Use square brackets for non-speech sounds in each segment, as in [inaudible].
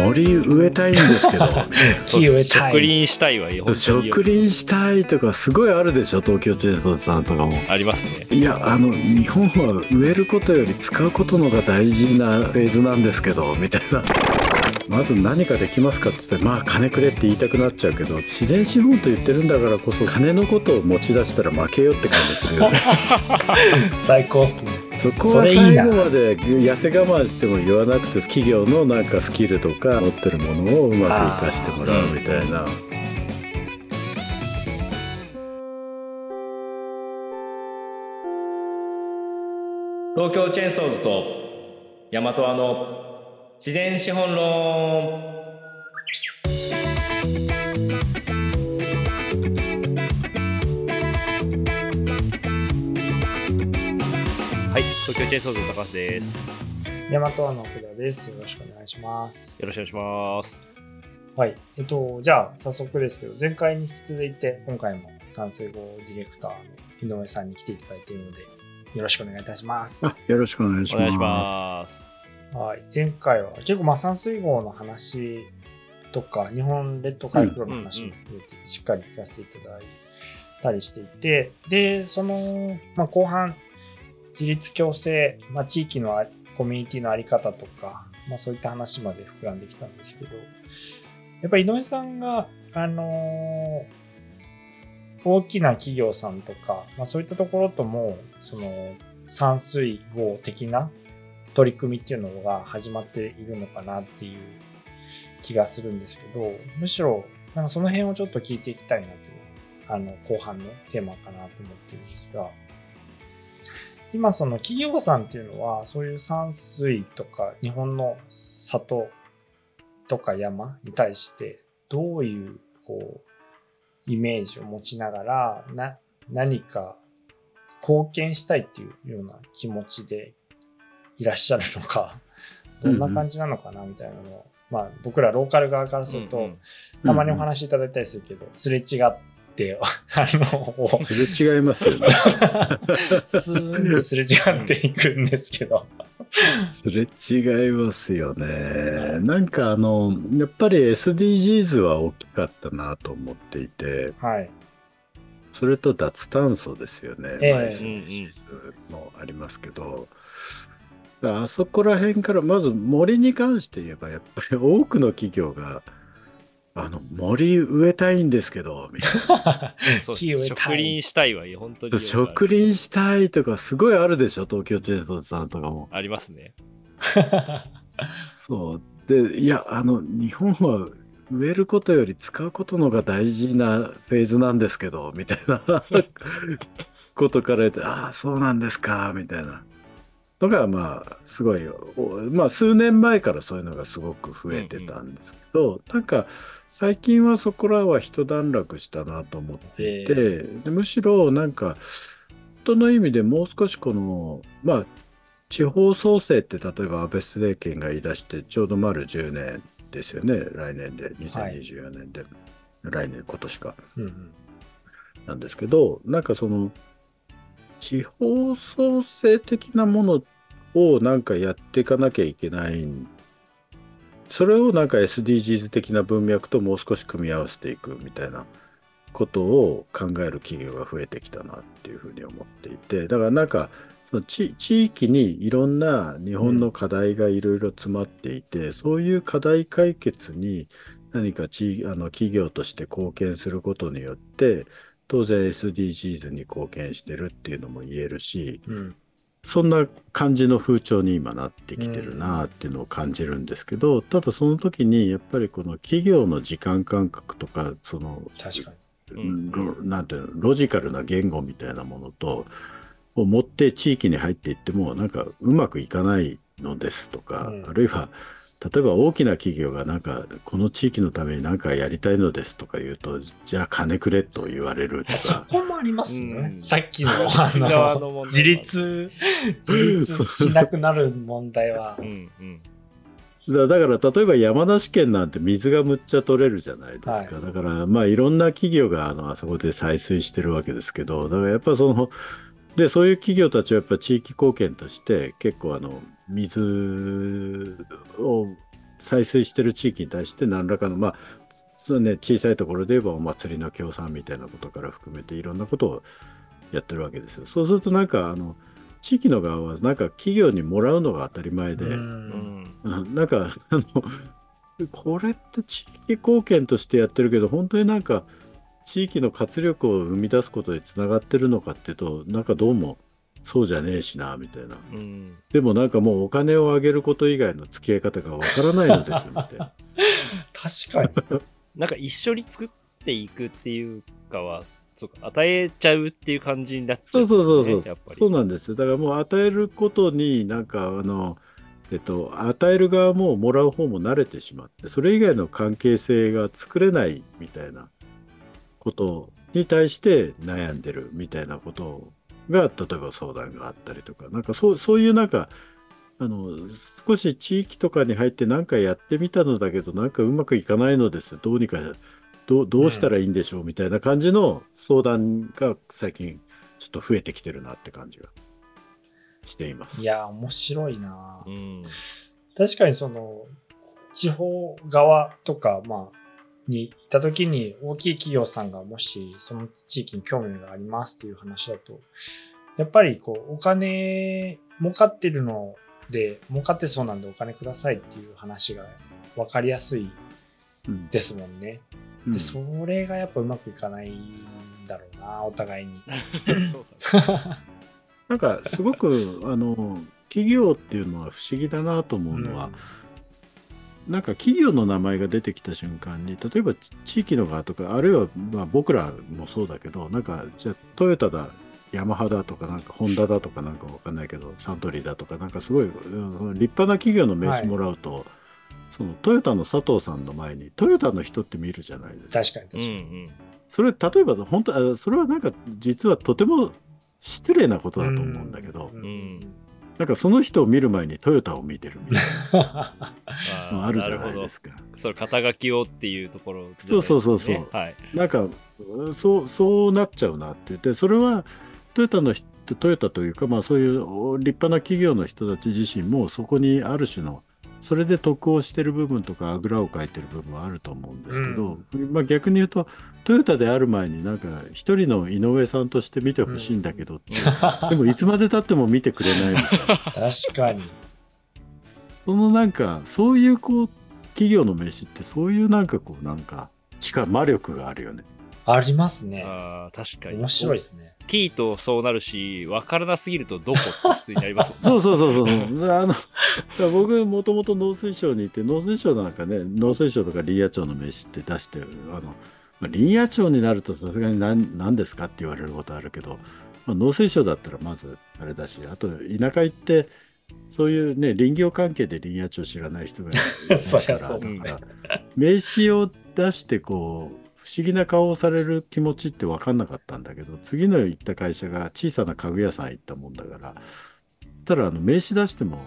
森植えたいんですけど [laughs] 木植えたい植林したいわよ。植林したいとかすごいあるでしょ東京チェーンソーズさんとかもありますね。いやあの日本は植えることより使うことのが大事なフェーズなんですけどみたいなまず何かできますかって言ってまあ金くれって言いたくなっちゃうけど自然資本と言ってるんだからこそ金のことを持ち出したら負けよって感じするよね。[laughs] 最高っすね。そこは最後まで痩せ我慢しても言わなくて企業のなんかスキルとか持ってるものをうまく活かしてもらうみたいな。東京チェーンソーズと大和屋の自然資本論。はい、東京チェーンソー高橋です。大和の奥田ですよろしくお願いしますよろしくお願いします。はいえっとじゃあ早速ですけど前回に引き続いて今回も山水号ディレクターの井上さんに来ていただいているのでよろしくお願いいたしますあよろしくお願いします。はい、前回は結構まあ山水号の話とか日本列島回復の話も含めてしっかり聞かせていただいたりしていてでその、まあ、後半自立共生、まあ、地域のあコミュニティの在り方とか、まあ、そういった話まで膨らんできたんですけどやっぱり井上さんがあのー大きな企業さんとか、まあ、そういったところともその山水号的な取り組みっていうのが始まっているのかなっていう気がするんですけどむしろなんかその辺をちょっと聞いていきたいなというあの後半のテーマかなと思ってるんですが今その企業さんっていうのはそういう山水とか日本の里とか山に対してどういうこうイメージを持ちながらな何か貢献したいっていうような気持ちでいらっしゃるのかどんな感じなのかなみたいなのを、まあ僕らローカル側からすると、うんうんたまにお話しいただいたりするけど、すれ違って [laughs] あのすれ違いますよね。[laughs] スーンとすれ違っていくんですけど [laughs] すれ違いますよね。なんかあの、やっぱり SDGs は大きかったなと思っていて、はいそれと脱炭素ですよね。ええまあ SDGs もありますけど、あそこら辺から、まず森に関して言えば、やっぱり多くの企業が、あの森植えたいんですけど、みたい [laughs] そう木植たい林したいわよ。本当にな。。植林したいとか、すごいあるでしょ、東京チェーンソーズさんとかも。ありますね。そう。で、いや、あの、日本は植えることより使うことのが大事なフェーズなんですけど、みたいな [laughs] ことから言って、ああ、そうなんですか、みたいな。のが、まあ、すごい、おまあ、数年前からそういうのがすごく増えてたんですけど、なんか、最近はそこらは一段落したなと思っていて、でむしろなんか、本当の意味でもう少しこの、まあ、地方創生って例えば安倍政権が言い出してちょうど丸10年ですよね。来年で2024年で、来年今年か。うんうん。なんですけどなんかその地方創生的なものをなんかやっていかなきゃいけない。それをなんか SDGs 的な文脈ともう少し組み合わせていくみたいなことを考える企業が増えてきたなっていうふうに思っていて。だからなんかその地域にいろんな日本の課題がいろいろ詰まっていて、そういう課題解決に何か地あの企業として貢献することによって当然 SDGs に貢献してるっていうのも言えるしうん。そんな感じの風潮に今なってきてるなっていうのを感じるんですけど、ただその時にやっぱりこの企業の時間感覚とかその確かに。うん。ロなんていうのロジカルな言語みたいなものとを持って地域に入っていってもなんかうまくいかないのですとか、うん。あるいは例えば大きな企業がなんかこの地域のために何かやりたいのですとか言うとじゃあ金くれと言われるとそかこもありますね、うん。さっきの [laughs] あ側の自立自立しなくなる問題は。うんうん。だだから例えば山梨県なんて水がむっちゃ取れるじゃないですか、はい。だからまあいろんな企業があのあそこで採水してるわけですけどだからやっぱそのでそういう企業たちはやっぱ地域貢献として結構あの水を採水してる地域に対して何らかの、まあ、そうね、小さいところで言えばお祭りの協賛みたいなことから含めていろんなことをやってるわけですよ。そうするとなんかあの地域の側はなんか企業にもらうのが当たり前で、ううんなんかあのこれって地域貢献としてやってるけど本当になんか地域の活力を生み出すことでつながってるのかっていうとなんかどうもそうじゃねえしなみたいな。うん。でもなんかもうお金をあげること以外の付き合い方がわからないのですみたいな確かに。[laughs] なんか一緒に作っていくっていうかは、そうか、与えちゃうっていう感じになっちゃそうそうそうそう、やっぱり。そうなんですよ。だからもう与えることになんかあのえっと与える側ももらう方も慣れてしまってそれ以外の関係性が作れないみたいなことに対して悩んでるみたいなことが例えば相談があったりとかなんかそうそういうなんかあの少し地域とかに入って何かやってみたのだけどなんかうまくいかないのですどうにかどうどうしたらいいんでしょうみたいな感じの相談が最近ちょっと増えてきてるなって感じがしています。いや、面白いなう。ん。確かにその、地方側とか、まあ、に行った時に大きい企業さんがもしその地域に興味がありますっていう話だと、やっぱりこう、お金、儲かってるので、儲かってそうなんでお金くださいっていう話が分かりやすいうんですもんね。うんで、それがやっぱうまくいかないんだろうな、お互いに。そうだね。[laughs] なんかすごくあの企業っていうのは不思議だなと思うのは、なんか企業の名前が出てきた瞬間に例えばち地域の側とかあるいはまあ僕らもそうだけどなんかじゃあトヨタだヤマハだとかなんかホンダだとかなんかわかんないけどサントリーだとかなんかすごいうん立派な企業の名刺もらうと、そのトヨタの佐藤さんの前にトヨタの人って見るじゃないですか。確かに確かうんうに。ん。それ例えば本当あそれはなんか実はとても失礼なことだと思うんだけど、うんんなんかその人を見る前にトヨタを見てるみたいあな。[laughs] のあるじゃないですか。それ肩書きをっていうところ、そうそうそうそう。はい。なんかうんそうそうなっちゃうなって言ってそれはトヨタの人トヨタというかまあそういうお立派な企業の人たち自身もそこにある種のそれで得をしてる部分とかあぐらをかいてる部分はあると思うんですけど、まあ、逆に言うとトヨタである前になんか一人の井上さんとして見てほしいんだけどう、[laughs] でもいつまでたっても見てくれないみたいな確かに。そのなんかそういうこう企業の名刺ってそういうなんかこうなんか力魔力があるよね。ありますね。確かに。面白いですね。T とそうなるし、分からなすぎるとどこって普通になりますもんね。[laughs] そうそうそうそう。あの僕もともと農水省にいて農水省なんかね農水省とか林野庁の名刺って出してあの、まあ、林野庁になるとさすがに何何ですかって言われることあるけど、まあ、農水省だったらまずあれだしあと田舎行ってそういうね林業関係で林野庁知らない人がいない [laughs] そりゃそうですねから名刺を出してこう不思議な顔をされる気持ちって分かんなかったんだけど次の行った会社が小さな家具屋さん行ったもんだからそしたらあの名刺出しても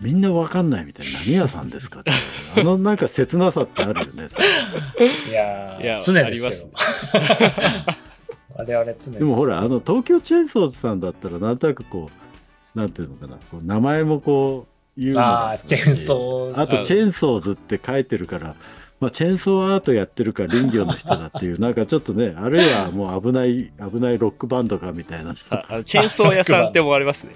みんな分かんないみたいな何屋さんですか？って [laughs] あのなんか切なさってあるよねいやーいや常でありますど。[laughs] [laughs] 我々常です。でもほらあの東京チェーンソーズさんだったらなんとなくこうなんていうのかなこう名前もこう言うのあがあ、チェーンソー。あとチェーンソーズって書いてるから、まあ、チェーンソーアートやってるから林業の人だっていう [laughs] なんかちょっとねあるいはもう危ない危ないロックバンドかみたいな [laughs] さチェーンソー屋さんって思われますね。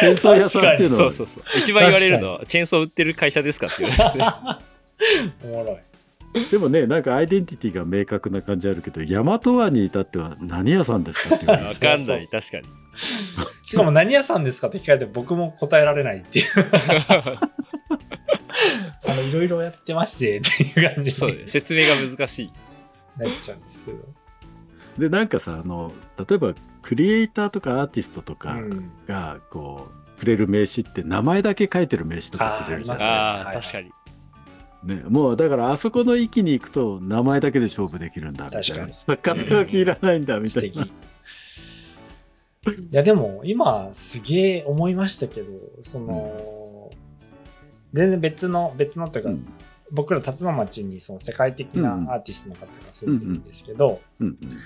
チェーンソー屋さんっていうのはそうそうそう。一番言われるのは、チェーンソー売ってる会社ですかって言われますね。[laughs] おもろい。でもねなんかアイデンティティが明確な感じあるけど大和湾に至っては何屋さんですかって言われかんない、確かに。しかも何屋さんですかって聞かれて僕も答えられないっていう。あの、いろいろやってまして [laughs] っていう感じそうね。に説明が難しい。なっちゃうんですけど。でなんかさあの例えばクリエイターとかアーティストとかうん。がこうくれる名刺って名前だけ書いてる名刺とかくれるじゃないああ、確かに。ね、もうだからあそこの域に行くと名前だけで勝負できるんだみたいな。確かに。肩書きいらないんだみた。いな。いや、でも今すげえ思いましたけど、その、全然別の、別のというか、うん。僕ら辰野町にその世界的なアーティストの方が住んでるんですけど、うんうん。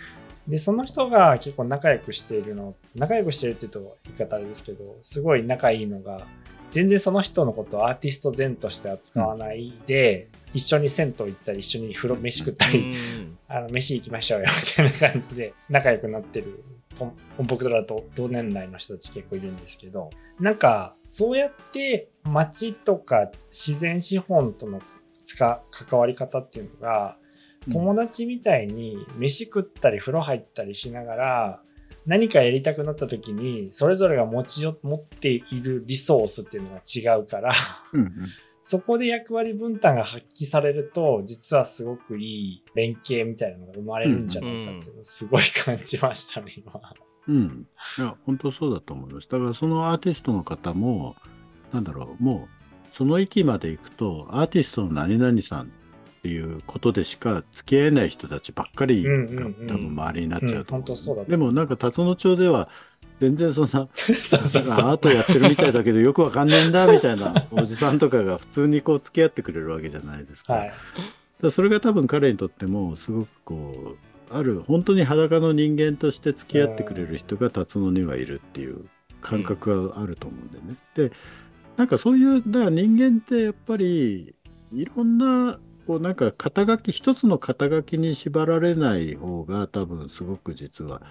で、その人が結構仲良くしているの、仲良くしているって言うと言い方あれですけど、すごい仲いいのが、全然その人のことをアーティスト前として扱わないで、一緒に銭湯行ったり一緒に風呂飯食ったり、うん。あの飯行きましょうよみたいな感じで仲良くなってると僕とだと同年代の人たち結構いるんですけどなんかそうやって街とか自然資本とのつか関わり方っていうのが友達みたいに飯食ったり風呂入ったりしながら何かやりたくなった時にそれぞれが持ちよ持っているリソースっていうのが違うからうんうんそこで役割分担が発揮されると、実はすごくいい連携みたいなのが生まれるんじゃないかっていうのをすごい感じましたね、今。うん。いや、本当そうだと思います。だからそのアーティストの方も、なんだろう、もう、その域まで行くと、アーティストの何々さんっていうことでしか付き合えない人たちばっかりが、うんうんうん多分周りになっちゃうと思う、うん本当そうだとでもなんか辰野町では、全然そんな。アートやってるみたいだけどよくわかんねえんだみたいなおじさんとかが普通にこう付き合ってくれるわけじゃないですか。はい。だそれが多分彼にとってもすごくこうある本当に裸の人間として付き合ってくれる人が辰野にはいるっていう感覚があると思うんでね。でなんかそういうだから人間ってやっぱりいろんなこうなんか肩書き一つの肩書きに縛られない方が多分すごく実は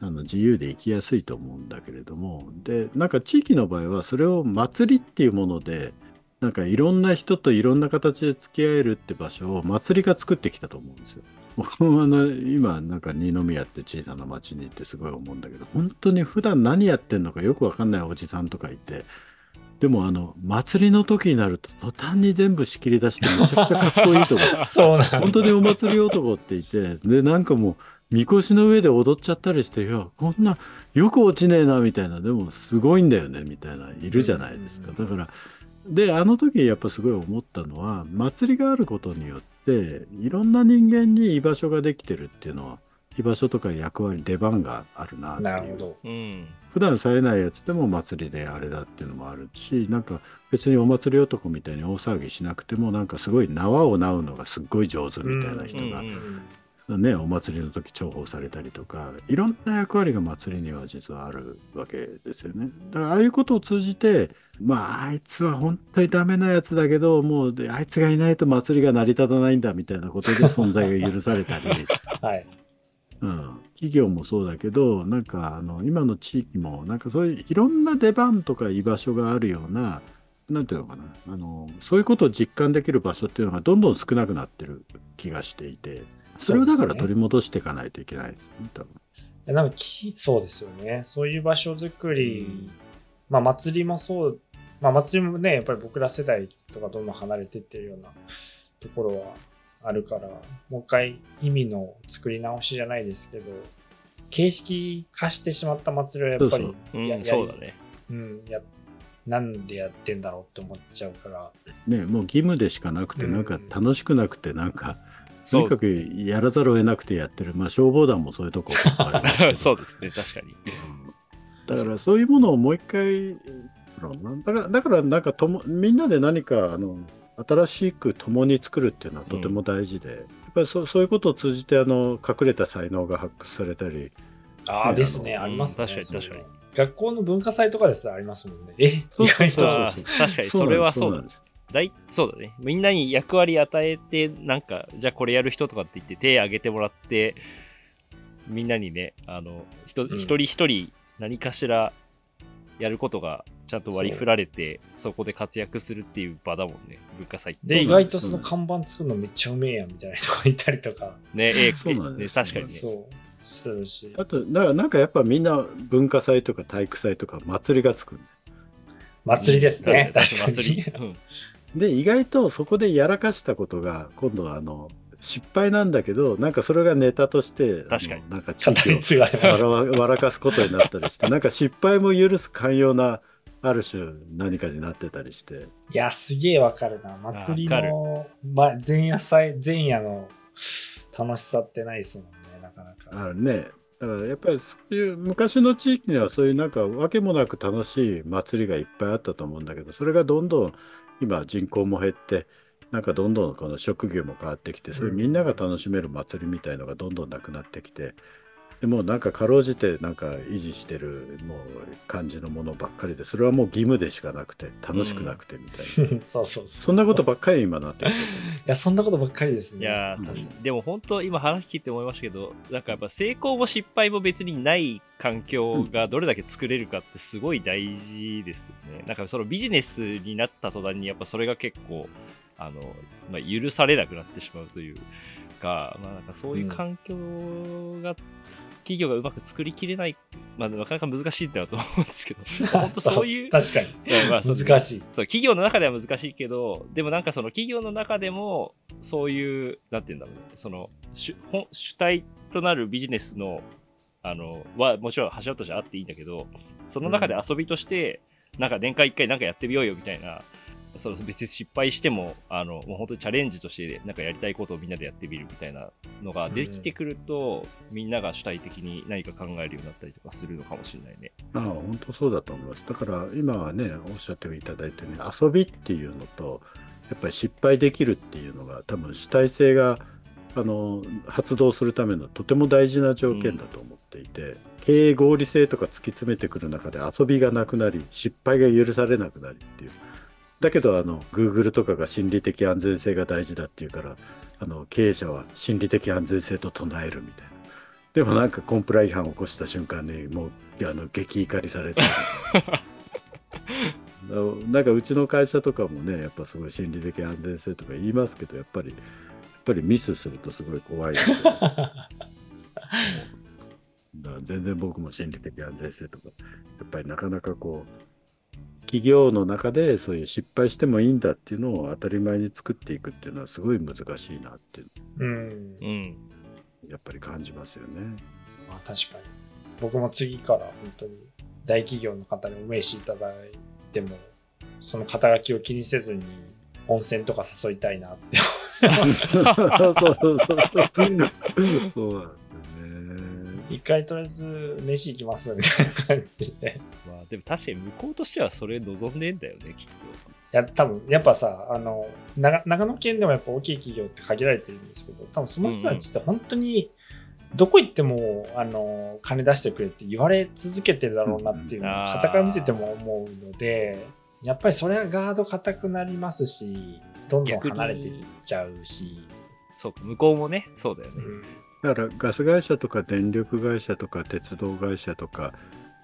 あの自由で生きやすいと思うんだけれどもでなんか地域の場合はそれを祭りっていうものでなんかいろんな人といろんな形で付き合えるって場所を祭りが作ってきたと思うんですよ。僕 [laughs] もあの今なんか二宮って小さな町に行ってすごい思うんだけど本当に普段何やってんのかよくわかんないおじさんとかいてでもあの祭りの時になると途端に全部仕切り出してめちゃくちゃかっこいいとか [laughs] そうなんだ本当にお祭り男っていてでなんかもうみこしの上で踊っちゃったりしていやこんなよく落ちねえなみたいなでもすごいんだよねみたいないるじゃないですか。うんだからであの時やっぱすごい思ったのは祭りがあることによっていろんな人間に居場所ができてるっていうのは居場所とか役割出番があるなっていう。なるほど。うん。普段されないやつでも祭りであれだっていうのもあるしなんか別にお祭り男みたいに大騒ぎしなくてもなんかすごい縄を縄うのがすっごい上手みたいな人が、うんね、お祭りの時重宝されたりとかいろんな役割が祭りには実はあるわけですよね。だからああいうことを通じてまああいつは本当にダメなやつだけどもうであいつがいないと祭りが成り立たないんだみたいなことで存在が許されたり。[laughs] はい。うん、企業もそうだけどなんかあの今の地域もなんかそういういろんな出番とか居場所があるようななんていうのかなあのそういうことを実感できる場所っていうのがどんどん少なくなってる気がしていてそれをだから取り戻していかないといけない。ですね多分。なんかきそうですよね。そういう場所づくり、うん。まあ祭りもそう、まあ祭りもね、やっぱり僕ら世代とかどんどん離れていってるようなところはあるから、もう一回意味の作り直しじゃないですけど、形式化してしまった祭りはやっぱりそうう。んややりそうだね。うん、やなんでやってんだろうって思っちゃうから、ね、もう義務でしかなくてうんなんか楽しくなくてなんかうにかくやらざるを得なくてやってる、まあ、消防団もそういうとこありますけど。[laughs] そうですね。確かに。だからそういうものをもう一回、だから、だからなんかとも、みんなで何かあの新しく共に作るっていうのはとても大事で、やっぱりそそういうことを通じてあの隠れた才能が発掘されたり、ああねですね、ありますね。うん。確かにそういうの学校の文化祭とかですらありますもんね。え、意外と。確かに。それはそうだなんです大？そうだね。みんなに役割与えてなんかじゃあこれやる人とかって言って手挙げてもらってみんなにねあのひとうん。一人一人何かしらやることがちゃんと割り振られてそこで活躍するっていう場だもんね。文化祭って。で、意外とその看板作るのめっちゃうめえやんみたいな人がいたりとか、ねえそうなんですね。確かにね。そう、してるし。あと、だからなんかやっぱみんな文化祭とか体育祭とか祭りがつくんだよ。祭りですね、確かに。祭り、うんで、意外とそこでやらかしたことが、今度はあの、失敗なんだけど、なんかそれがネタとして、確かになんか地域を。笑わ笑かすことになったりして、なんか失敗も許す寛容な、ある種何かになってたりして。いや、すげえわかるな。祭りの、ま、前夜祭、前夜の楽しさってないですもんね、なかなか。あるね。だからやっぱりそういう昔の地域にはそういうなんかわけもなく楽しい祭りがいっぱいあったと思うんだけど、それがどんどん今人口も減って、なんかどんどんこの職業も変わってきて、そういうみんなが楽しめる祭りみたいのがどんどんなくなってきて、でもなんかかろうじてなんか維持してるもう感じのものばっかりでそれはもう義務でしかなくて楽しくなくてみたいな、[laughs] そうそうそう。そんなことばっかり今なってるいや、そんなことばっかりですね。いや確かに。でも本当、今話聞いて思いましたけど、なんかやっぱ成功も失敗も別にない環境がどれだけ作れるかってすごい大事ですよね。なんかそのビジネスになった途端にやっぱそれが結構、あの、まあ、許されなくなってしまうというか、まあなんかそういう環境が、企業がうまく作りきれない、まあなかなか難しいんだと思うんですけど、[laughs] 本当そういう、[laughs] 確かに。まあ難しい。そう、企業の中では難しいけど、でもなんかその企業の中でも、そういう、なんて言うんだろうね、その、主本主体となるビジネスの、あの、は、もちろん柱としてあっていいんだけど、その中で遊びとして、なんか年間一回なんかやってみようよみたいな、その別に失敗しても、あの、もう本当にチャレンジとして、なんかやりたいことをみんなでやってみるみたいなのができてくると、みんなが主体的に何か考えるようになったりとかするのかもしれないね。ああ本当そうだと思いますだから今はねおっしゃっていただいたように遊びっていうのとやっぱり失敗できるっていうのが多分主体性があの発動するためのとても大事な条件だと思っていて、経営合理性とか突き詰めてくる中で遊びがなくなり失敗が許されなくなりっていうだけどあの Google とかが心理的安全性が大事だっていうからあの経営者は心理的安全性と唱えるみたいな。でもなんかコンプラ違反を起こした瞬間にもうあの激怒りされて。[laughs] なんかうちの会社とかもねやっぱすごい心理的安全性とか言いますけどやっぱりやっぱりミスするとすごい怖い。の [laughs] でだから全然僕も心理的安全性とかやっぱりなかなかこう企業の中でそういう失敗してもいいんだっていうのを当たり前に作っていくっていうのはすごい難しいなっていううん。うん。やっぱり感じますよね。まあ確かに。僕も次から本当に大企業の方にお名刺いただいても、その肩書きを気にせずに温泉とか誘いたいなって。[laughs] そうそうそう。そうなんですよね。一回とりあえず飯行きますみたいな感じで。[laughs] まあでも確かに向こうとしてはそれ望んでんだよね、きっと。いや、多分やっぱさ、あの、長長野県でもやっぱ大きい企業って限られてるんですけど、多分その人たちって本当に、どこ行っても、あの、金出してくれって言われ続けてるだろうなっていうのを、うんあー傍から見てても思うので、やっぱりそれはガード硬くなりますし、どんどん離れていっちゃうし、そう、向こうもね、そうだよね。うんだからガス会社とか電力会社とか鉄道会社とか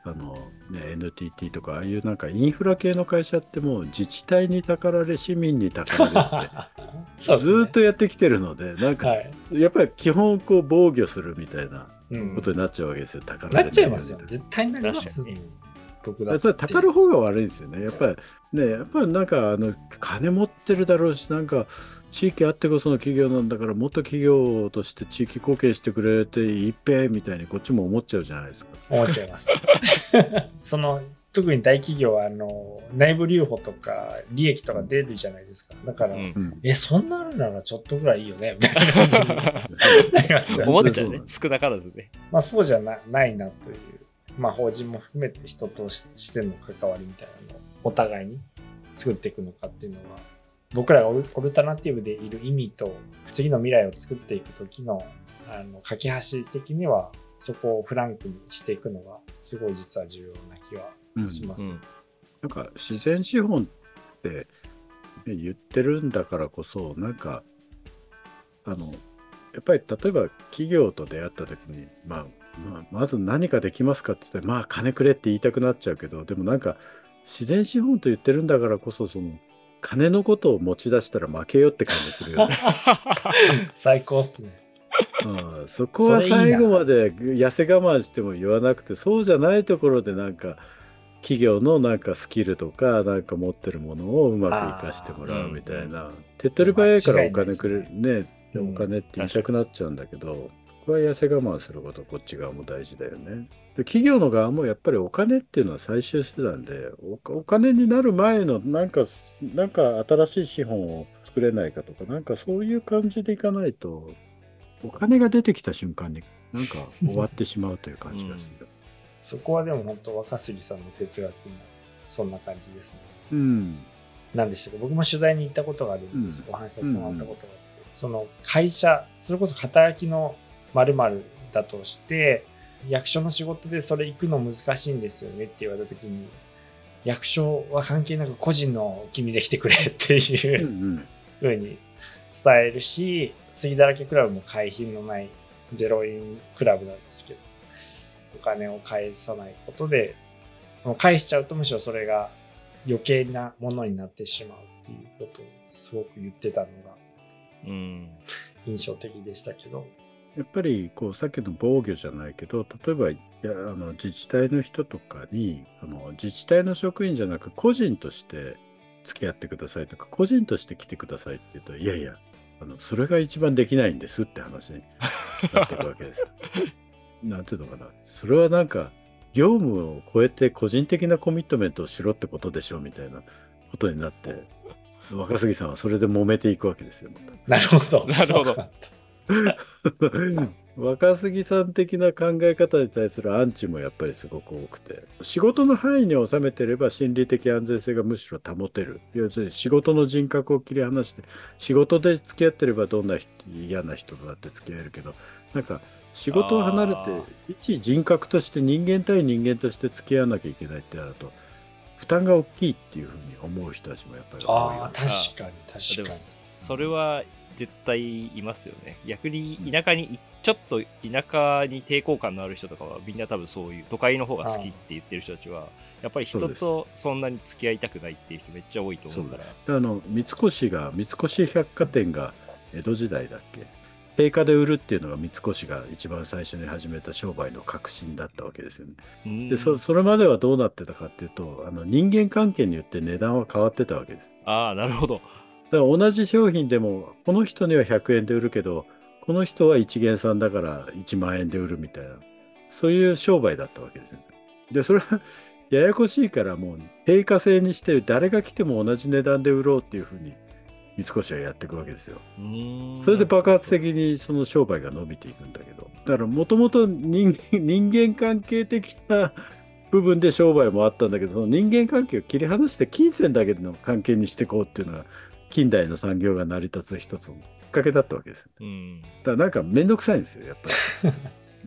あの、ね、NTT とかああいうなんかインフラ系の会社ってもう自治体にたかられ市民にたかられって [laughs] ねずーっとやってきてるのでなんかはい。やっぱり基本こう防御するみたいなうんことになっちゃうわけですよ、宝なっちゃいますよ。絶対になります。僕だ。それたかる方が悪いですよね。やっぱりね、やっぱりなんかあの金持ってるだろうし、なんか地域あってこその企業なんだから、もっと企業として地域貢献してくれていいっぺみたいにこっちも思っちゃうじゃないですか。思っちゃいます。[laughs] その特に大企業はあの内部留保とか利益とか出るじゃないですか。だから、うんうん、え、そんなあるならちょっとぐらいいいよねみたいな [laughs] 感じになりますよね。思っちゃうね。少なからずね。まあそうじゃなないなという、まあ法人も含めて人としての関わりみたいなのをお互いに作っていくのかっていうのは、僕らがオルタナティブでいる意味と次の未来を作っていく時のあの架け橋的にはそこをフランクにしていくのがすごい実は重要な気はします。うん。なんか自然資本って、言ってるんだからこそ、なんか、あの、やっぱり例えば企業と出会った時に、まあ、まあ、まず何かできますかって言って、まあ金くれって言いたくなっちゃうけど、でもなんか自然資本と言ってるんだからこそ、その金のことを持ち出したら負けよって感じするよね。[laughs] 最高っすね。うん、そこは最後まで痩せ我慢しても言わなくてそうじゃないところでなんか企業のなんかスキルとかなんか持ってるものをうまく活かしてもらうみたいな。手っ取り早いからお金くれるねうん。お金って言いたくなっちゃうん。だけど、これは痩せ我慢することこっち側も大事だよね。で企業の側もやっぱりお金っていうのは最終手段でお金になる前のなんかなんか新しい資本を作れないかとかなんかそういう感じでいかないとお金が出てきた瞬間になんか終わってしまうという感じがする。そこはでも本当若杉さんの哲学もそんな感じですね。うん。なんでしたっけ僕も取材に行ったことがあるんです、うんお話しさせてもらったことがあって、その会社それこそ肩書きの〇〇だとして役所の仕事でそれ行くの難しいんですよねって言われた時に役所は関係なく個人の君で来てくれっていううんふうに伝えるし杉だらけクラブも会費のないゼロインクラブなんですけどお金を返さないことで返しちゃうとむしろそれが余計なものになってしまうっていうことをすごく言ってたのがうん。印象的でしたけどやっぱりこうさっきの防御じゃないけど例えばいやあの自治体の人とかにあの自治体の職員じゃなく個人として付き合ってくださいとか個人として来てくださいって言うといやいやあのそれが一番できないんですって話になっていくわけですよ。[laughs] なんていうのかなそれはなんか業務を超えて個人的なコミットメントをしろってことでしょみたいなことになって若杉さんはそれで揉めていくわけですよ。またなるほどなるほど [laughs] 若杉さん的な考え方に対するアンチもやっぱりすごく多くて。仕事の範囲に収めてれば心理的安全性がむしろ保てる。要するに仕事の人格を切り離して仕事で付き合ってればどんな人嫌な人とだって付き合えるけどなんか仕事を離れて一人格として人間対人間として付き合わなきゃいけないってなると負担が大きいっていうふうに思う人たちもやっぱり多いああ確かに確かに。それは絶対いますよね。逆に田舎にい、ちょっと田舎に抵抗感のある人とかはみんな多分そういう都会の方が好きって言ってる人たちは、やっぱり人とそんなに付き合いたくないっていう人めっちゃ多いと思うから。あの三越が三越百貨店が江戸時代だっけ？定価で売るっていうのが三越が一番最初に始めた商売の革新だったわけですよね。うんでそそれまではどうなってたかっていうとあの人間関係によって値段は変わってたわけです。ああ、なるほど。だから同じ商品でもこの人には100円で売るけどこの人は一元さんだから1万円で売るみたいなそういう商売だったわけですよ。でそれは [laughs] ややこしいからもう定価制にして誰が来ても同じ値段で売ろうっていうふうに三越はやっていくわけですよ。それで爆発的にその商売が伸びていくんだけどだからもともと人人間関係的な [laughs] 部分で商売もあったんだけどその人間関係を切り離して金銭だけの関係にしていこうっていうのが近代の産業が成り立つ一つのきっかけだったわけですよ。うん。だからなんか面倒くさいんですよやっぱり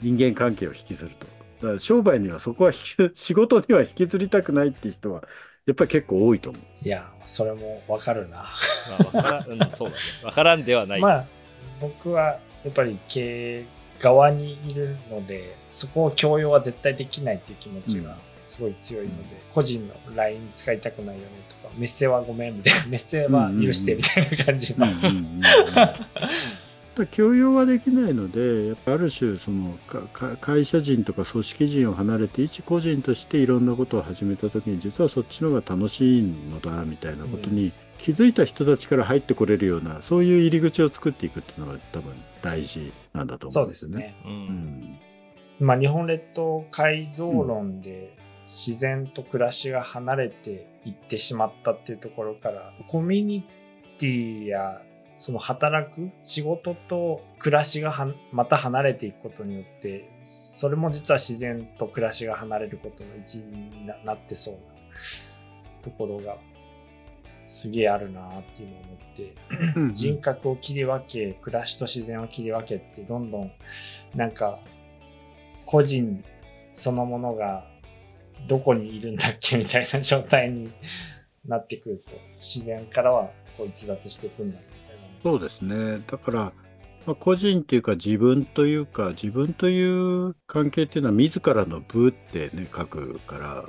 [laughs] 人間関係を引きずると。だから商売にはそこは引き仕事には引きずりたくないっていう人はやっぱり結構多いと思う。いやそれもわかるなまあ、わからん、うん、そうだね。わからんではない。まあ僕はやっぱり経営側にいるのでそこを強要は絶対できないっていう気持ちがすごい強いので、個人の LINE 使いたくないよねとかメッセはごめんみたいな [laughs] メッセは許してみたいな感じの、うんうんうんうんだから強要はできないのでやっぱある種そのかか会社人とか組織人を離れて一個人としていろんなことを始めた時に実はそっちの方が楽しいのだみたいなことに気づいた人たちから入ってこれるようなそういう入り口を作っていくっていうのが多分大事なんだとそう思うんですよね。ですね。う。うんんまあ、日本列島改造論で自然と暮らしが離れていってしまったっていうところからコミュニティやその働く仕事と暮らしがはまた離れていくことによってそれも実は自然と暮らしが離れることの一因にななってそうなところがすげえあるなっていうのを思ってうん人格を切り分け暮らしと自然を切り分けってどんどんなんか個人そのものがどこにいるんだっけみたいな状態になってくると自然からはこう逸脱していくんだみたいな。そうですね。だから、まあ、個人っていうか自分というか自分という関係っていうのは自らの部ってね書くから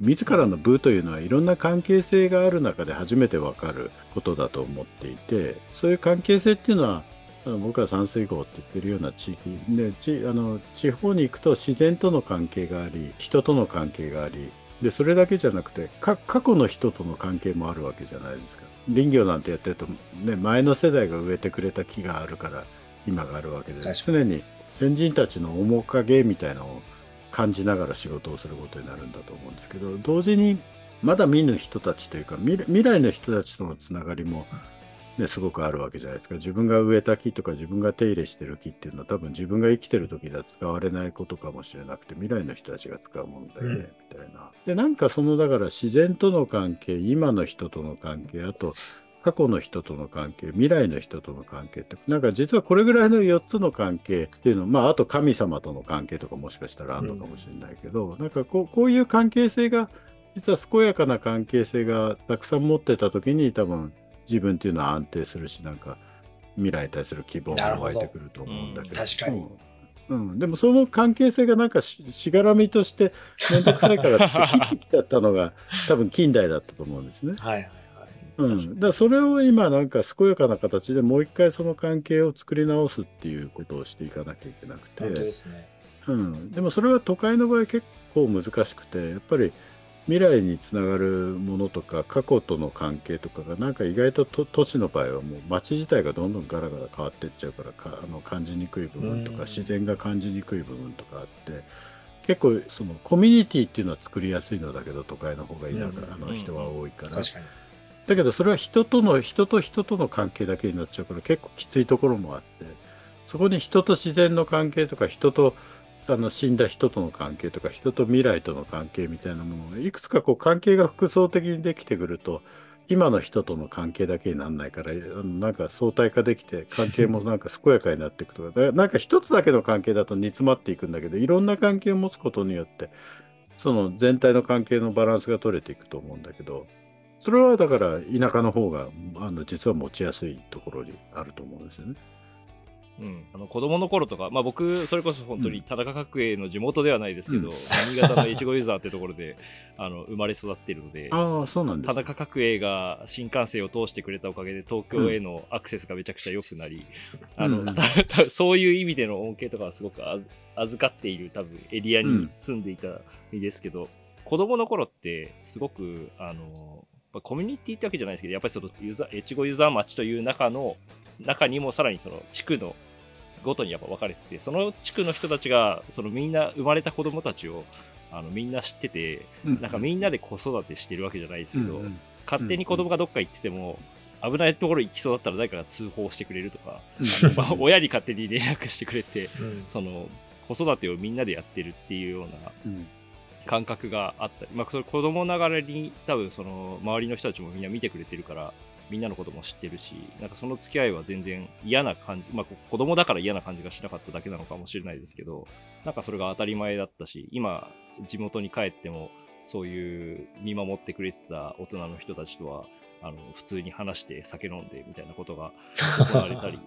自らの部というのはいろんな関係性がある中で初めてわかることだと思っていてそういう関係性っていうのは僕は山水郷って言ってるような地域でちあの地方に行くと自然との関係があり人との関係がありでそれだけじゃなくてか過去の人との関係もあるわけじゃないですか。林業なんてやってると、ね、前の世代が植えてくれた木があるから今があるわけで常に先人たちの面影みたいなのを感じながら仕事をすることになるんだと思うんですけど同時にまだ見ぬ人たちというか未未来の人たちとのつながりも、ね、すごくあるわけじゃないですか。自分が植えた木とか自分が手入れしてる木っていうのは多分自分が生きてる時では使われないことかもしれなくて未来の人たちが使うものだよね、うん。みたいな。でなんかそのだから自然との関係今の人との関係あと過去の人との関係、未来の人との関係って、なんか実はこれぐらいの4つの関係っていうの、まあ、あと神様との関係とかもしかしたらあるのかもしれないけど、なんかこうこういう関係性が、実は健やかな関係性がたくさん持ってた時に多分自分っていうのは安定するし、なんか未来に対する希望が湧いてくると思うんだけど。確かに。うん、でもその関係性がなんかししがらみとして面倒くさいから [laughs] 切ってきちゃったのが多分近代だったと思うんですね。はい。うん、だそれを今なんか健やかな形でもう一回その関係を作り直すっていうことをしていかなきゃいけなく本当て、ですね。うん、でもそれは都会の場合結構難しくてやっぱり未来につながるものとか過去との関係とかがなんか意外とと都市の場合はもう街自体がどんどんガラガラ変わっていっちゃうからかあの感じにくい部分とうんか自然が感じにくい部分とかあって結構そのコミュニティっていうのは作りやすいのだけど都会の方が田舎、うんあの人は多いから。だけどそれは人との人と人との関係だけになっちゃうから結構きついところもあってそこに人と自然の関係とか人とあの死んだ人との関係とか人と未来との関係みたいなものがいくつかこう関係が複層的にできてくると今の人との関係だけにならないからあのなんか相対化できて関係もなんか健やかになっていくとかだかなんか一つだけの関係だと煮詰まっていくんだけどいろんな関係を持つことによってその全体の関係のバランスが取れていくと思うんだけどそれはだから田舎の方があの実は持ちやすいところにあると思うんですよね。うん、あの子供の頃とか、まあ、僕、それこそ本当にうん。田中角栄の地元ではないですけど、うん。新潟の越後ユーザーってところで [laughs] あの生まれ育ってるので、ああそうなんです田中角栄が新幹線を通してくれたおかげで東京へのアクセスがめちゃくちゃ良くなり、あの [laughs] そういう意味での恩恵とかはすごくあず預かっている多分エリアに住んでいた身ですけど、子供の頃ってすごくあのまあコミュニティってわけじゃないですけどやっぱりその越後ユーザー町という中の中にもさらにその地区のごとにやっぱ分かれててその地区の人たちがそのみんな生まれた子供たちをあのみんな知っててなんかみんなで子育てしてるわけじゃないですけど、うんうん。勝手に子供がどっか行ってても、危ないところ行きそうだったら誰かが通報してくれるとか、うん。[laughs] まあ親に勝手に連絡してくれて、うん。その子育てをみんなでやってるっていうようなうん。感覚があったり、まあ、それ子供ながらに多分その周りの人たちもみんな見てくれてるから、みんなのことも知ってるし、なんかその付き合いは全然嫌な感じ、まあこ子供だから嫌な感じがしなかっただけなのかもしれないですけど、なんかそれが当たり前だったし、今、地元に帰っても、そういう見守ってくれてた大人の人たちとは、あの普通に話して酒飲んでみたいなことが行われたり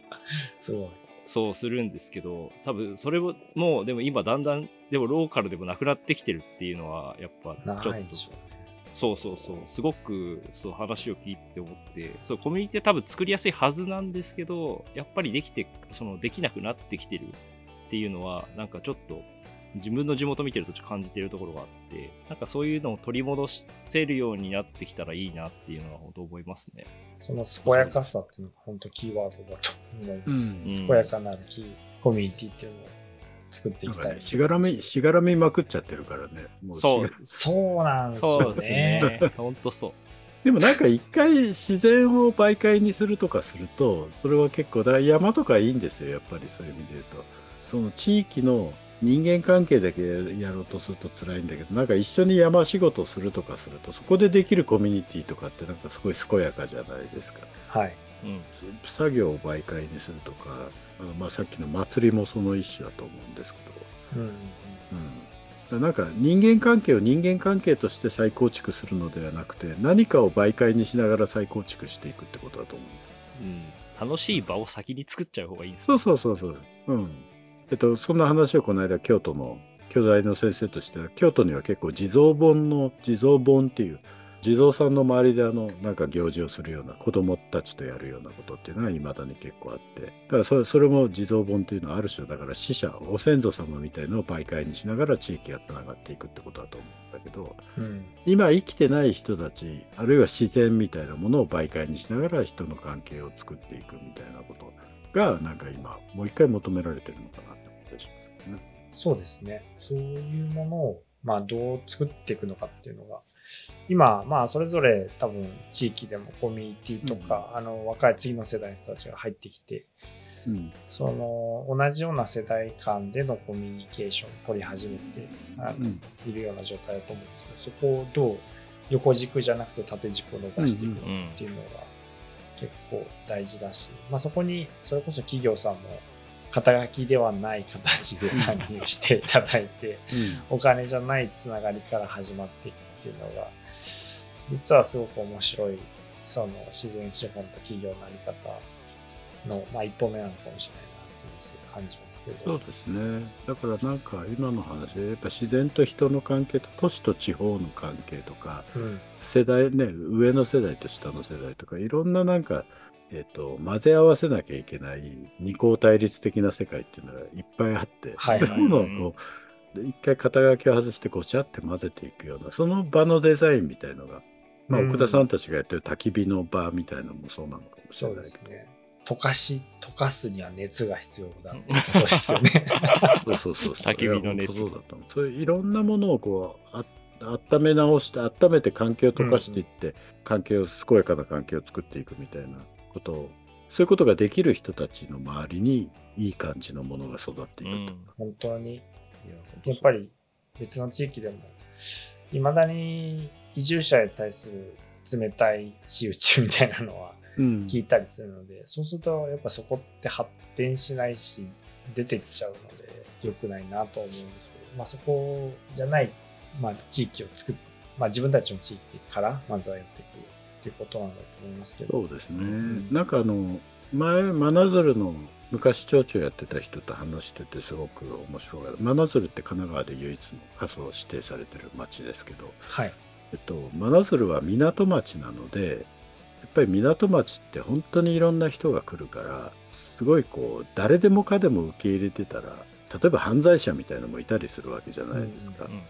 すごい。そうするんですけど多分それももうでも今だんだんでもローカルでもなくなってきてるっていうのはやっぱちょっと。そうそうそう。すごくそう話を聞いて思って。そうコミュニティは多分作りやすいはずなんですけどやっぱりできてそのできなくなってきてるっていうのはなんかちょっと自分の地元見てるとちょっと感じてるところがあってなんかそういうのを取り戻せるようになってきたらいいなっていうのは本当思いますね。その健やかさっていうのが本当キーワードだと思います。うん。うん。健やかなるキーコミュニティっていうのを作っていきたい。かねしがらみしがらみまくっちゃってるからねもそうしがそうなんですよそうですね。ね。[laughs] 本当そう。でもなんか一回自然を媒介にするとかするとそれは結構だから山とかいいんですよやっぱりそういう意味で言うとその地域の人間関係だけやろうとすると辛いんだけどなんか一緒に山仕事するとかするとそこでできるコミュニティとかってなんかすごい健やかじゃないですかはい。うん。作業を媒介にするとかあのまあさっきの祭りもその一種だと思うんですけどうんうんうん、なんか人間関係を人間関係として再構築するのではなくて何かを媒介にしながら再構築していくってことだと思うんですうん。楽しい場を先に作っちゃう方がいいんですそうよそうそうそう。うん。えっと、そんな話をこの間京都の京大の先生としては京都には結構地蔵盆の地蔵盆っていう地蔵さんの周りであのなんか行事をするような子供たちとやるようなことっていうのが未だに結構あってだからそれそれも地蔵盆っていうのはある種だから死者ご先祖様みたいのを媒介にしながら地域がつながっていくってことだと思うんだけどうん今生きてない人たちあるいは自然みたいなものを媒介にしながら人の関係を作っていくみたいなことがなんか今もう一回求められてるのかなって思ったりしますけどね。そうですね。そういうものを、まあ、どう作っていくのかっていうのが、今、まあ、それぞれ多分地域でもコミュニティとか、あの若い次の世代の人たちが入ってきて、うん。その同じような世代間でのコミュニケーションを取り始めてあの、うん。いるような状態だと思うんですけど、そこをどう横軸じゃなくて縦軸を伸ばしていくのかっていうのが、結構大事だし、まあ、そこにそれこそ企業さんも肩書きではない形で参入していただいてお金じゃないつながりから始まっていくっていうのが実はすごく面白いその自然資本と企業のあり方の、まあ、一歩目なのかもしれないなっていう感じますけど。そうですね。だからなんか今の話でやっぱ自然と人の関係と都市と地方の関係とか、うん、世代ね上の世代と下の世代とかいろんななんかえーと、混ぜ合わせなきゃいけない二項対立的な世界っていうのがいっぱいあって、はい、そういうのをこう一回肩書きを外してごちゃって混ぜていくようなその場のデザインみたいのが、まあ、奥田さんたちがやってる焚き火の場みたいなのもそうなのかもしれないそうですね。溶かし溶かすには熱が必要だってことですよね。[laughs] そうそうそう [laughs] 焚き火の熱。そうだと思う。そういういろんなものをこうあ温め直して温めて関係を溶かしていって、うん。うん、関係を健やかな関係を作っていくみたいなことをそういうことができる人たちの周りにいい感じのものが育っていくと、うん、本当にやっぱり別の地域でもいまだに移住者に対する冷たい仕打ちみたいなのは聞いたりするので、うん、そうするとやっぱそこって発展しないし出てっちゃうので良くないなと思うんですけど、まあ、そこじゃない、まあ、地域を作って、まあ、自分たちの地域からまずはやっていくっていうことなんだと思いますけど。そうですね。うん、なんかあの、前、真鶴の昔町長やってた人と話しててすごく面白い。真鶴って神奈川で唯一の仮想指定されてる町ですけど、はい。えっと、真鶴は港町なので、やっぱり港町って本当にいろんな人が来るから、すごいこう、誰でもかでも受け入れてたら、例えば犯罪者みたいなのもいたりするわけじゃないですか。うんうんうん、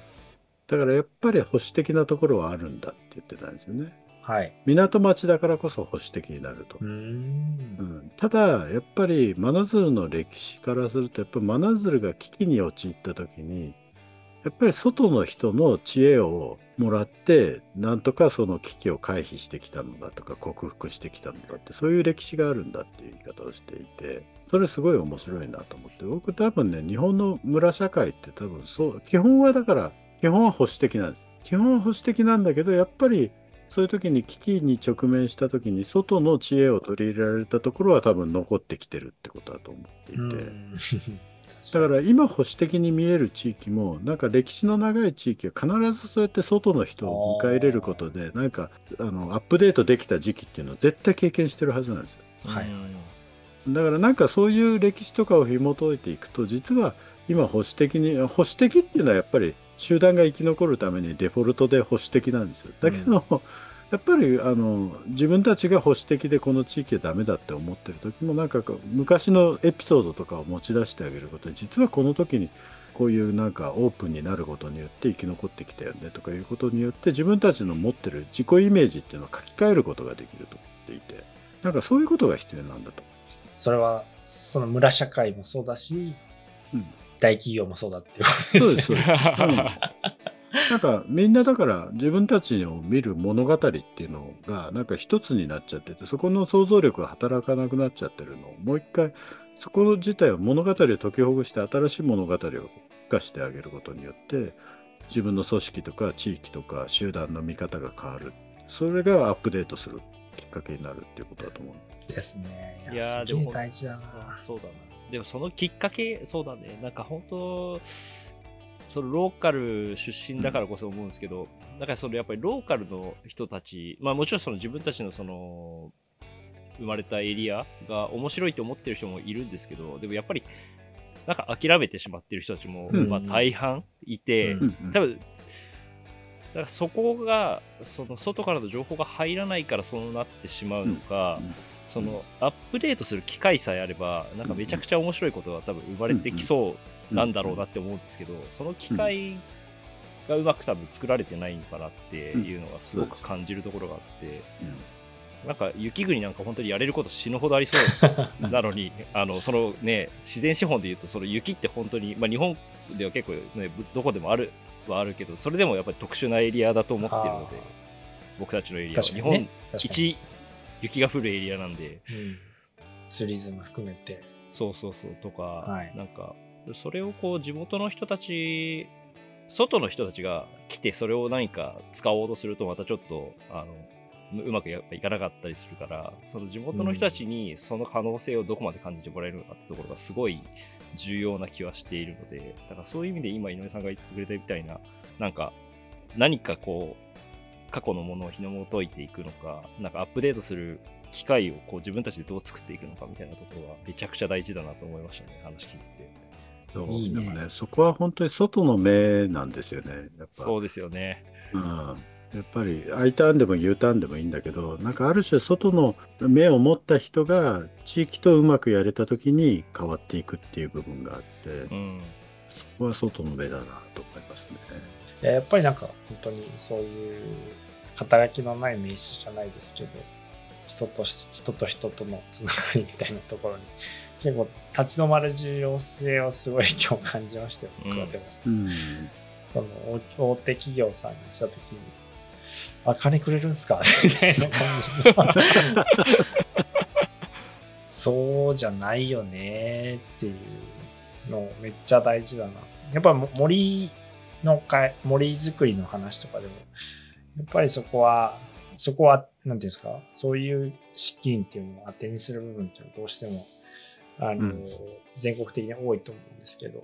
だからやっぱり保守的なところはあるんだって言ってたんですよね。はい、港町だからこそ保守的になると。うん、ただやっぱり真鶴の歴史からするとやっぱ真鶴が危機に陥った時にやっぱり外の人の知恵をもらってなんとかその危機を回避してきたのだとか克服してきたのだってそういう歴史があるんだっていう言い方をしていてそれすごい面白いなと思って僕多分ね日本の村社会って多分そう基本はだから基本は保守的なんです。基本は保守的なんだけどやっぱりそういう時に危機に直面した時に外の知恵を取り入れられたところは多分残ってきてるってことだと思っていて。[laughs] だから今保守的に見える地域もなんか歴史の長い地域は必ずそうやって外の人を迎え入れることでなんかあのアップデートできた時期っていうのを絶対経験してるはずなんですよ。はい、だからなんかそういう歴史とかを紐解いていくと実は今保守的に保守的っていうのはやっぱり集団が生き残るためにデフォルトで保守的なんですよ。だけど、うん、やっぱりあの自分たちが保守的でこの地域はダメだって思ってる時もなんか昔のエピソードとかを持ち出してあげることで実はこの時にこういうなんかオープンになることによって生き残ってきたよねとかいうことによって自分たちの持ってる自己イメージっていうのを書き換えることができると思っていてなんかそういうことが必要なんだとそれはその村社会もそうだし、うん、大企業もそうだっていうことですね。そうです。なんかみんなだから自分たちを見る物語っていうのがなんか一つになっちゃっててそこの想像力が働かなくなっちゃってるのをもう一回そこ自体を物語を解きほぐして新しい物語を付加してあげることによって自分の組織とか地域とか集団の見方が変わるそれがアップデートするきっかけになるっていうことだと思う。ですね。いやでも大事だな。そうだな。でもそのきっかけ、そうだね、なんか本当、そのローカル出身だからこそ思うんですけど、うん、だからそのやっぱりローカルの人たち、まあもちろんその自分たちのその生まれたエリアが面白いと思ってる人もいるんですけど、でもやっぱりなんか諦めてしまってる人たちも、まあ大半いて、うん、多分だからそこがその外からの情報が入らないからそうなってしまうのか、うんそのアップデートする機会さえあればなんかめちゃくちゃ面白いことが多分生まれてきそうなんだろうなって思うんですけどその機会がうまく多分作られてないのかなっていうのがすごく感じるところがあって、なんか雪国なんか本当にやれること死ぬほどありそうなのに [laughs] あのそのね自然資本でいうとその雪って本当に、まあ、日本では結構、ね、どこでもあるはあるけどそれでもやっぱり特殊なエリアだと思ってるので僕たちのエリアは。日本一雪が降るエリアなんで、うん、ツーリズム含めて。そうそうそうとか、はい、なんかそれをこう地元の人たち外の人たちが来てそれを何か使おうとするとまたちょっとあのうまくやっぱいかなかったりするから、その地元の人たちにその可能性をどこまで感じてもらえるのかってところがすごい重要な気はしているので、だからそういう意味で今井上さんが言ってくれたみたいな、なんか何かこう、過去のものを紐解いていくのか、なんかアップデートする機会をこう自分たちでどう作っていくのかみたいなところはめちゃくちゃ大事だなと思いましたね、話聞いてて。そういいねでもね、そこは本当に外の目なんですよね。やっぱそうですよね。うん、やっぱり I ターンでも U ターンでもいいんだけど、なんかある種外の目を持った人が地域とうまくやれた時に変わっていくっていう部分があって、うん。そこは外の目だなと思いますね。いややっぱりなんか本当にそういう肩書きのない名刺じゃないですけど人とし人と人とのつながりみたいなところに結構立ち止まる重要性をすごい今日感じましたよ僕はでも、うん。その大大手企業さんに来た時に「あ金くれるんすか? [laughs]」みたいな感じのそうじゃないよねっていうのめっちゃ大事だなやっぱも森の会森作りの話とかでもやっぱりそこはそこは何ていうんですかそういう資金っていうのを当てにする部分っていうのはどうしてもあの、うん。全国的に多いと思うんですけど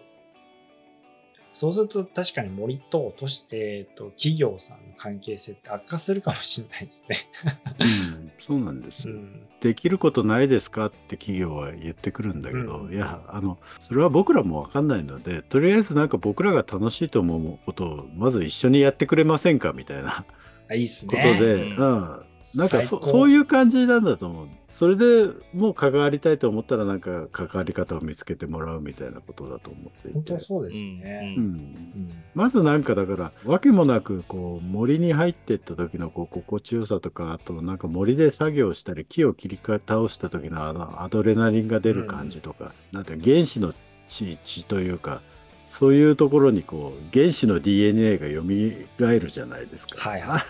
そうすると確かに森と都市、えー、と企業さんの関係性って悪化するかもしれないですね。うん、そうなんですよ。うんできることないですかって企業は言ってくるんだけど、うんいやあのそれは僕らも分かんないのでとりあえずなんか僕らが楽しいと思うことをまず一緒にやってくれませんかみたいなあいいっすことね。で、ううんんなんかそそういう感じなんだと思う。それでもう関わりたいと思ったらなんか関わり方を見つけてもらうみたいなことだと思ってい本て当そうですね。ううん。うん。まずなんかだからわけもなくこう森に入ってった時のこう心地よさとかあとなんか森で作業したり木を切り倒した時のあのアドレナリンが出る感じとか、なんて原子の血血というかそういうところにこう原子の DNA が蘇るじゃないですか。はいはい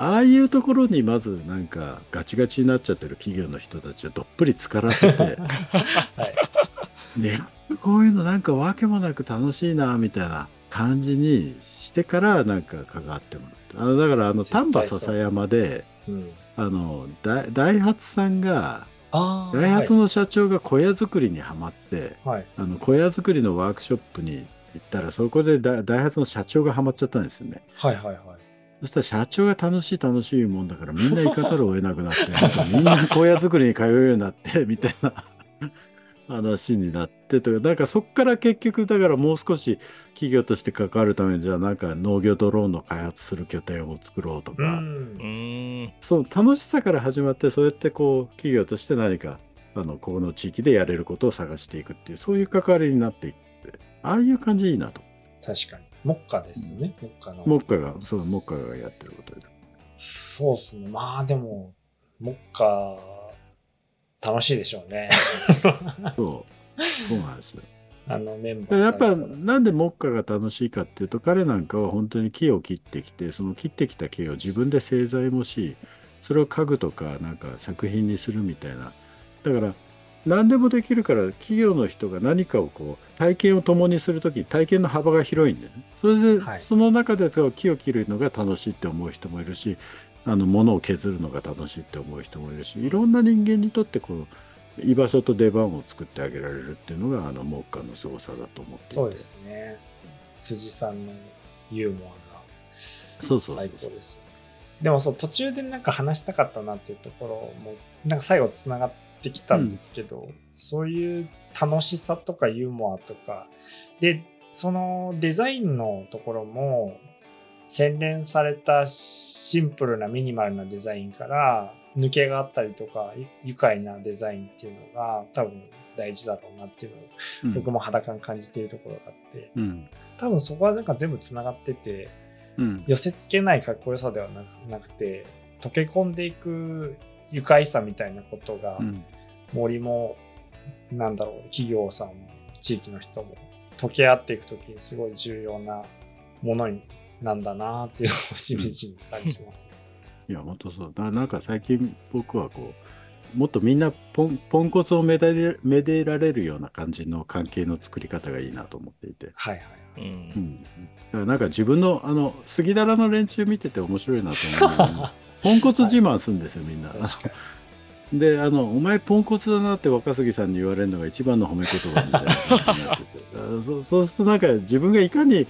あああいうところにまずなんかガチガチになっちゃってる企業の人たちをどっぷり浸からせて [laughs] はい。で、こういうのなんかわけもなく楽しいな、みたいな感じにしてからなんか関わってもらって。あの、だからあの、丹波篠山で、うん、あの、ダイハツさんが。ダイハツの社長が小屋作りにはまって、はい。はい。あの、小屋作りのワークショップに行ったら、そこでダダイハツの社長がはまっちゃったんですよね。はいはいはい。そしたら社長が楽しい楽しいもんだからみんな行かざるを得なくなって、[laughs] みんな小屋作りに通うようになって、みたいな話になってとか、なんかそっから結局だからもう少し企業として関わるためにじゃあなんか農業ドローンの開発する拠点を作ろうとう。か、うんーん。そう楽しさから始まってそうやってこう企業として何かあのここの地域でやれることを探していくっていうそういう関わりになっていってああいう感じいいなと。確かに。目下ですよね。目下の。目下がそう目下がやってることです。そうですね。まあでも、目下、楽しいでしょうね。そうそうなんですよ。あのメンバーやっぱなんで目下が楽しいかっていうと彼なんかは本当に木を切ってきてその切ってきた木を自分で製材もしそれを家具とかなんか作品にするみたいなだから何でもできるから企業の人が何かをこう体験を共にするとき体験の幅が広いんでねそれではいその中で木を切るのが楽しいって思う人もいるしあの物を削るのが楽しいって思う人もいるしいろんな人間にとってこう居場所と出番を作ってあげられるっていうのがあの目下の凄さだと思っていてそうですね。辻さんのユーモアがそうそう最高ですよ。でもそう途中でなんか話したかったなっていうところもなんか最後つながってきたんですけど、そういう楽しさとかユーモアとか。でそのデザインのところも洗練されたシンプルなミニマルなデザインから抜けがあったりとかゆ愉快なデザインっていうのが多分大事だろうなっていうのをうん。僕も肌感感じているところがあって。うん。多分そこはなんか全部つながっててうん。寄せ付けないかっこよさではなくなくて溶け込んでいく愉快さみたいなことがうん。森もなんだろう企業さんも地域の人も溶け合っていく時にすごい重要なものになんだなっていうのをしみじみ感じます、ね。いや本当そう。だなんか最近僕はこうもっとみんなポンポンコツをめでれめでられるような感じの関係の作り方がいいなと思っていて、はいはい。うん。うん、だからなんか自分のあの杉だらの連中見てて面白いなと思う [laughs] ポンコツ自慢するんですよ、みんな。で、あの、お前ポンコツだなって若杉さんに言われるのが一番の褒め言葉みたいな感じになっててあそうそうするとなんか自分がいかに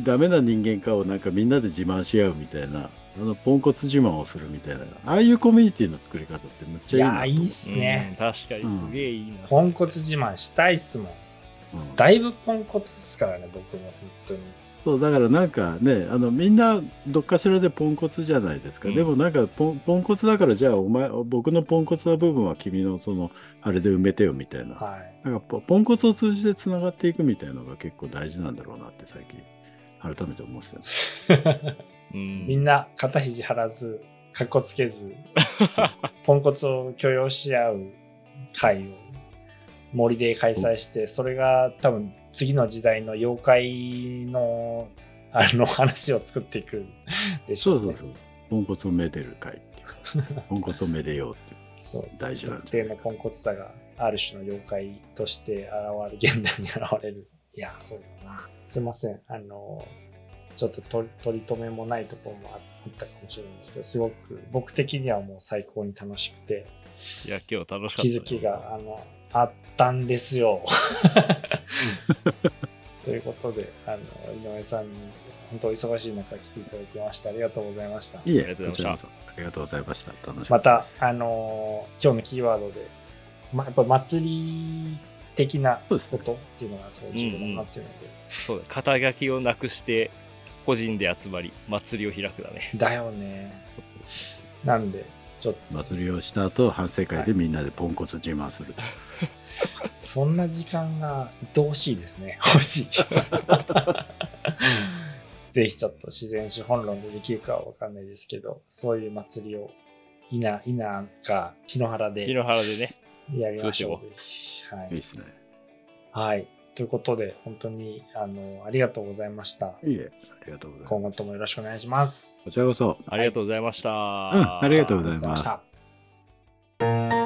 ダメな人間かをなんかみんなで自慢し合うみたいな、あの、ポンコツ自慢をするみたいな、ああいうコミュニティの作り方ってむっちゃいいなや、いいっすね。うん確かにすげえいいな。ポンコツ自慢したいっすもん。うんだいぶポンコツっすからね、僕も本当に。そうだからなんかねあのみんなどっかしらでポンコツじゃないですか、うんでもなんかポンポンコツだからじゃあお前僕のポンコツな部分は君のそのあれで埋めてよみたいなはい。なんかポポンコツを通じてつながっていくみたいなのが結構大事なんだろうなって最近改めて思うんですよね。[laughs] うんみんな肩肘張らず、かっこつけず、ポンコツを許容し合う会を森で開催して、それが多分次の時代の妖怪の [laughs] あの話を作っていくでしょね。そううそうそう。ポンコツをめでる会っていう。[laughs] ポンコツをめでようっていう。そう大事なん特じゃない？定のポンコツさがある種の妖怪として現れ、現代に現れる。いや、そうだな。すいません。あの、ちょっと取り取り留めもないところもあったかもしれないんですけど、すごく僕的にはもう最高に楽しくて、いや、今日楽しかった、気づきが、あの、あったんですよ。[laughs] ということで、あの、井上さんに本当忙しい中来ていただきましてありがとうございました。いえ、ありがとうございましたありがとうございました。楽しかまったあのー今日のキーワードで、まあ、やっぱ祭り的なこそうとっていうのがすごい重要だなっていうので、そうだ肩書きをなくして、個人で集まり、祭りを開くだね。だよね。なんで、ちょっと、祭りをした後、反省会でみんなでポンコツ自慢すると。そんな時間が愛おしいですね。欲しい。[laughs] ぜひちょっと自然資本論でできるかはわかんないですけど、そういう祭りを、いな、いなか、日野原で日野原でね。やりましょう。はいいいですね。はい。ということで、本当にあのありがとうございました。いいえ、ありがとうございます。今後ともよろしくお願いします。こちらこそ。ありがとうございました。うんありがとうございますありがとうございました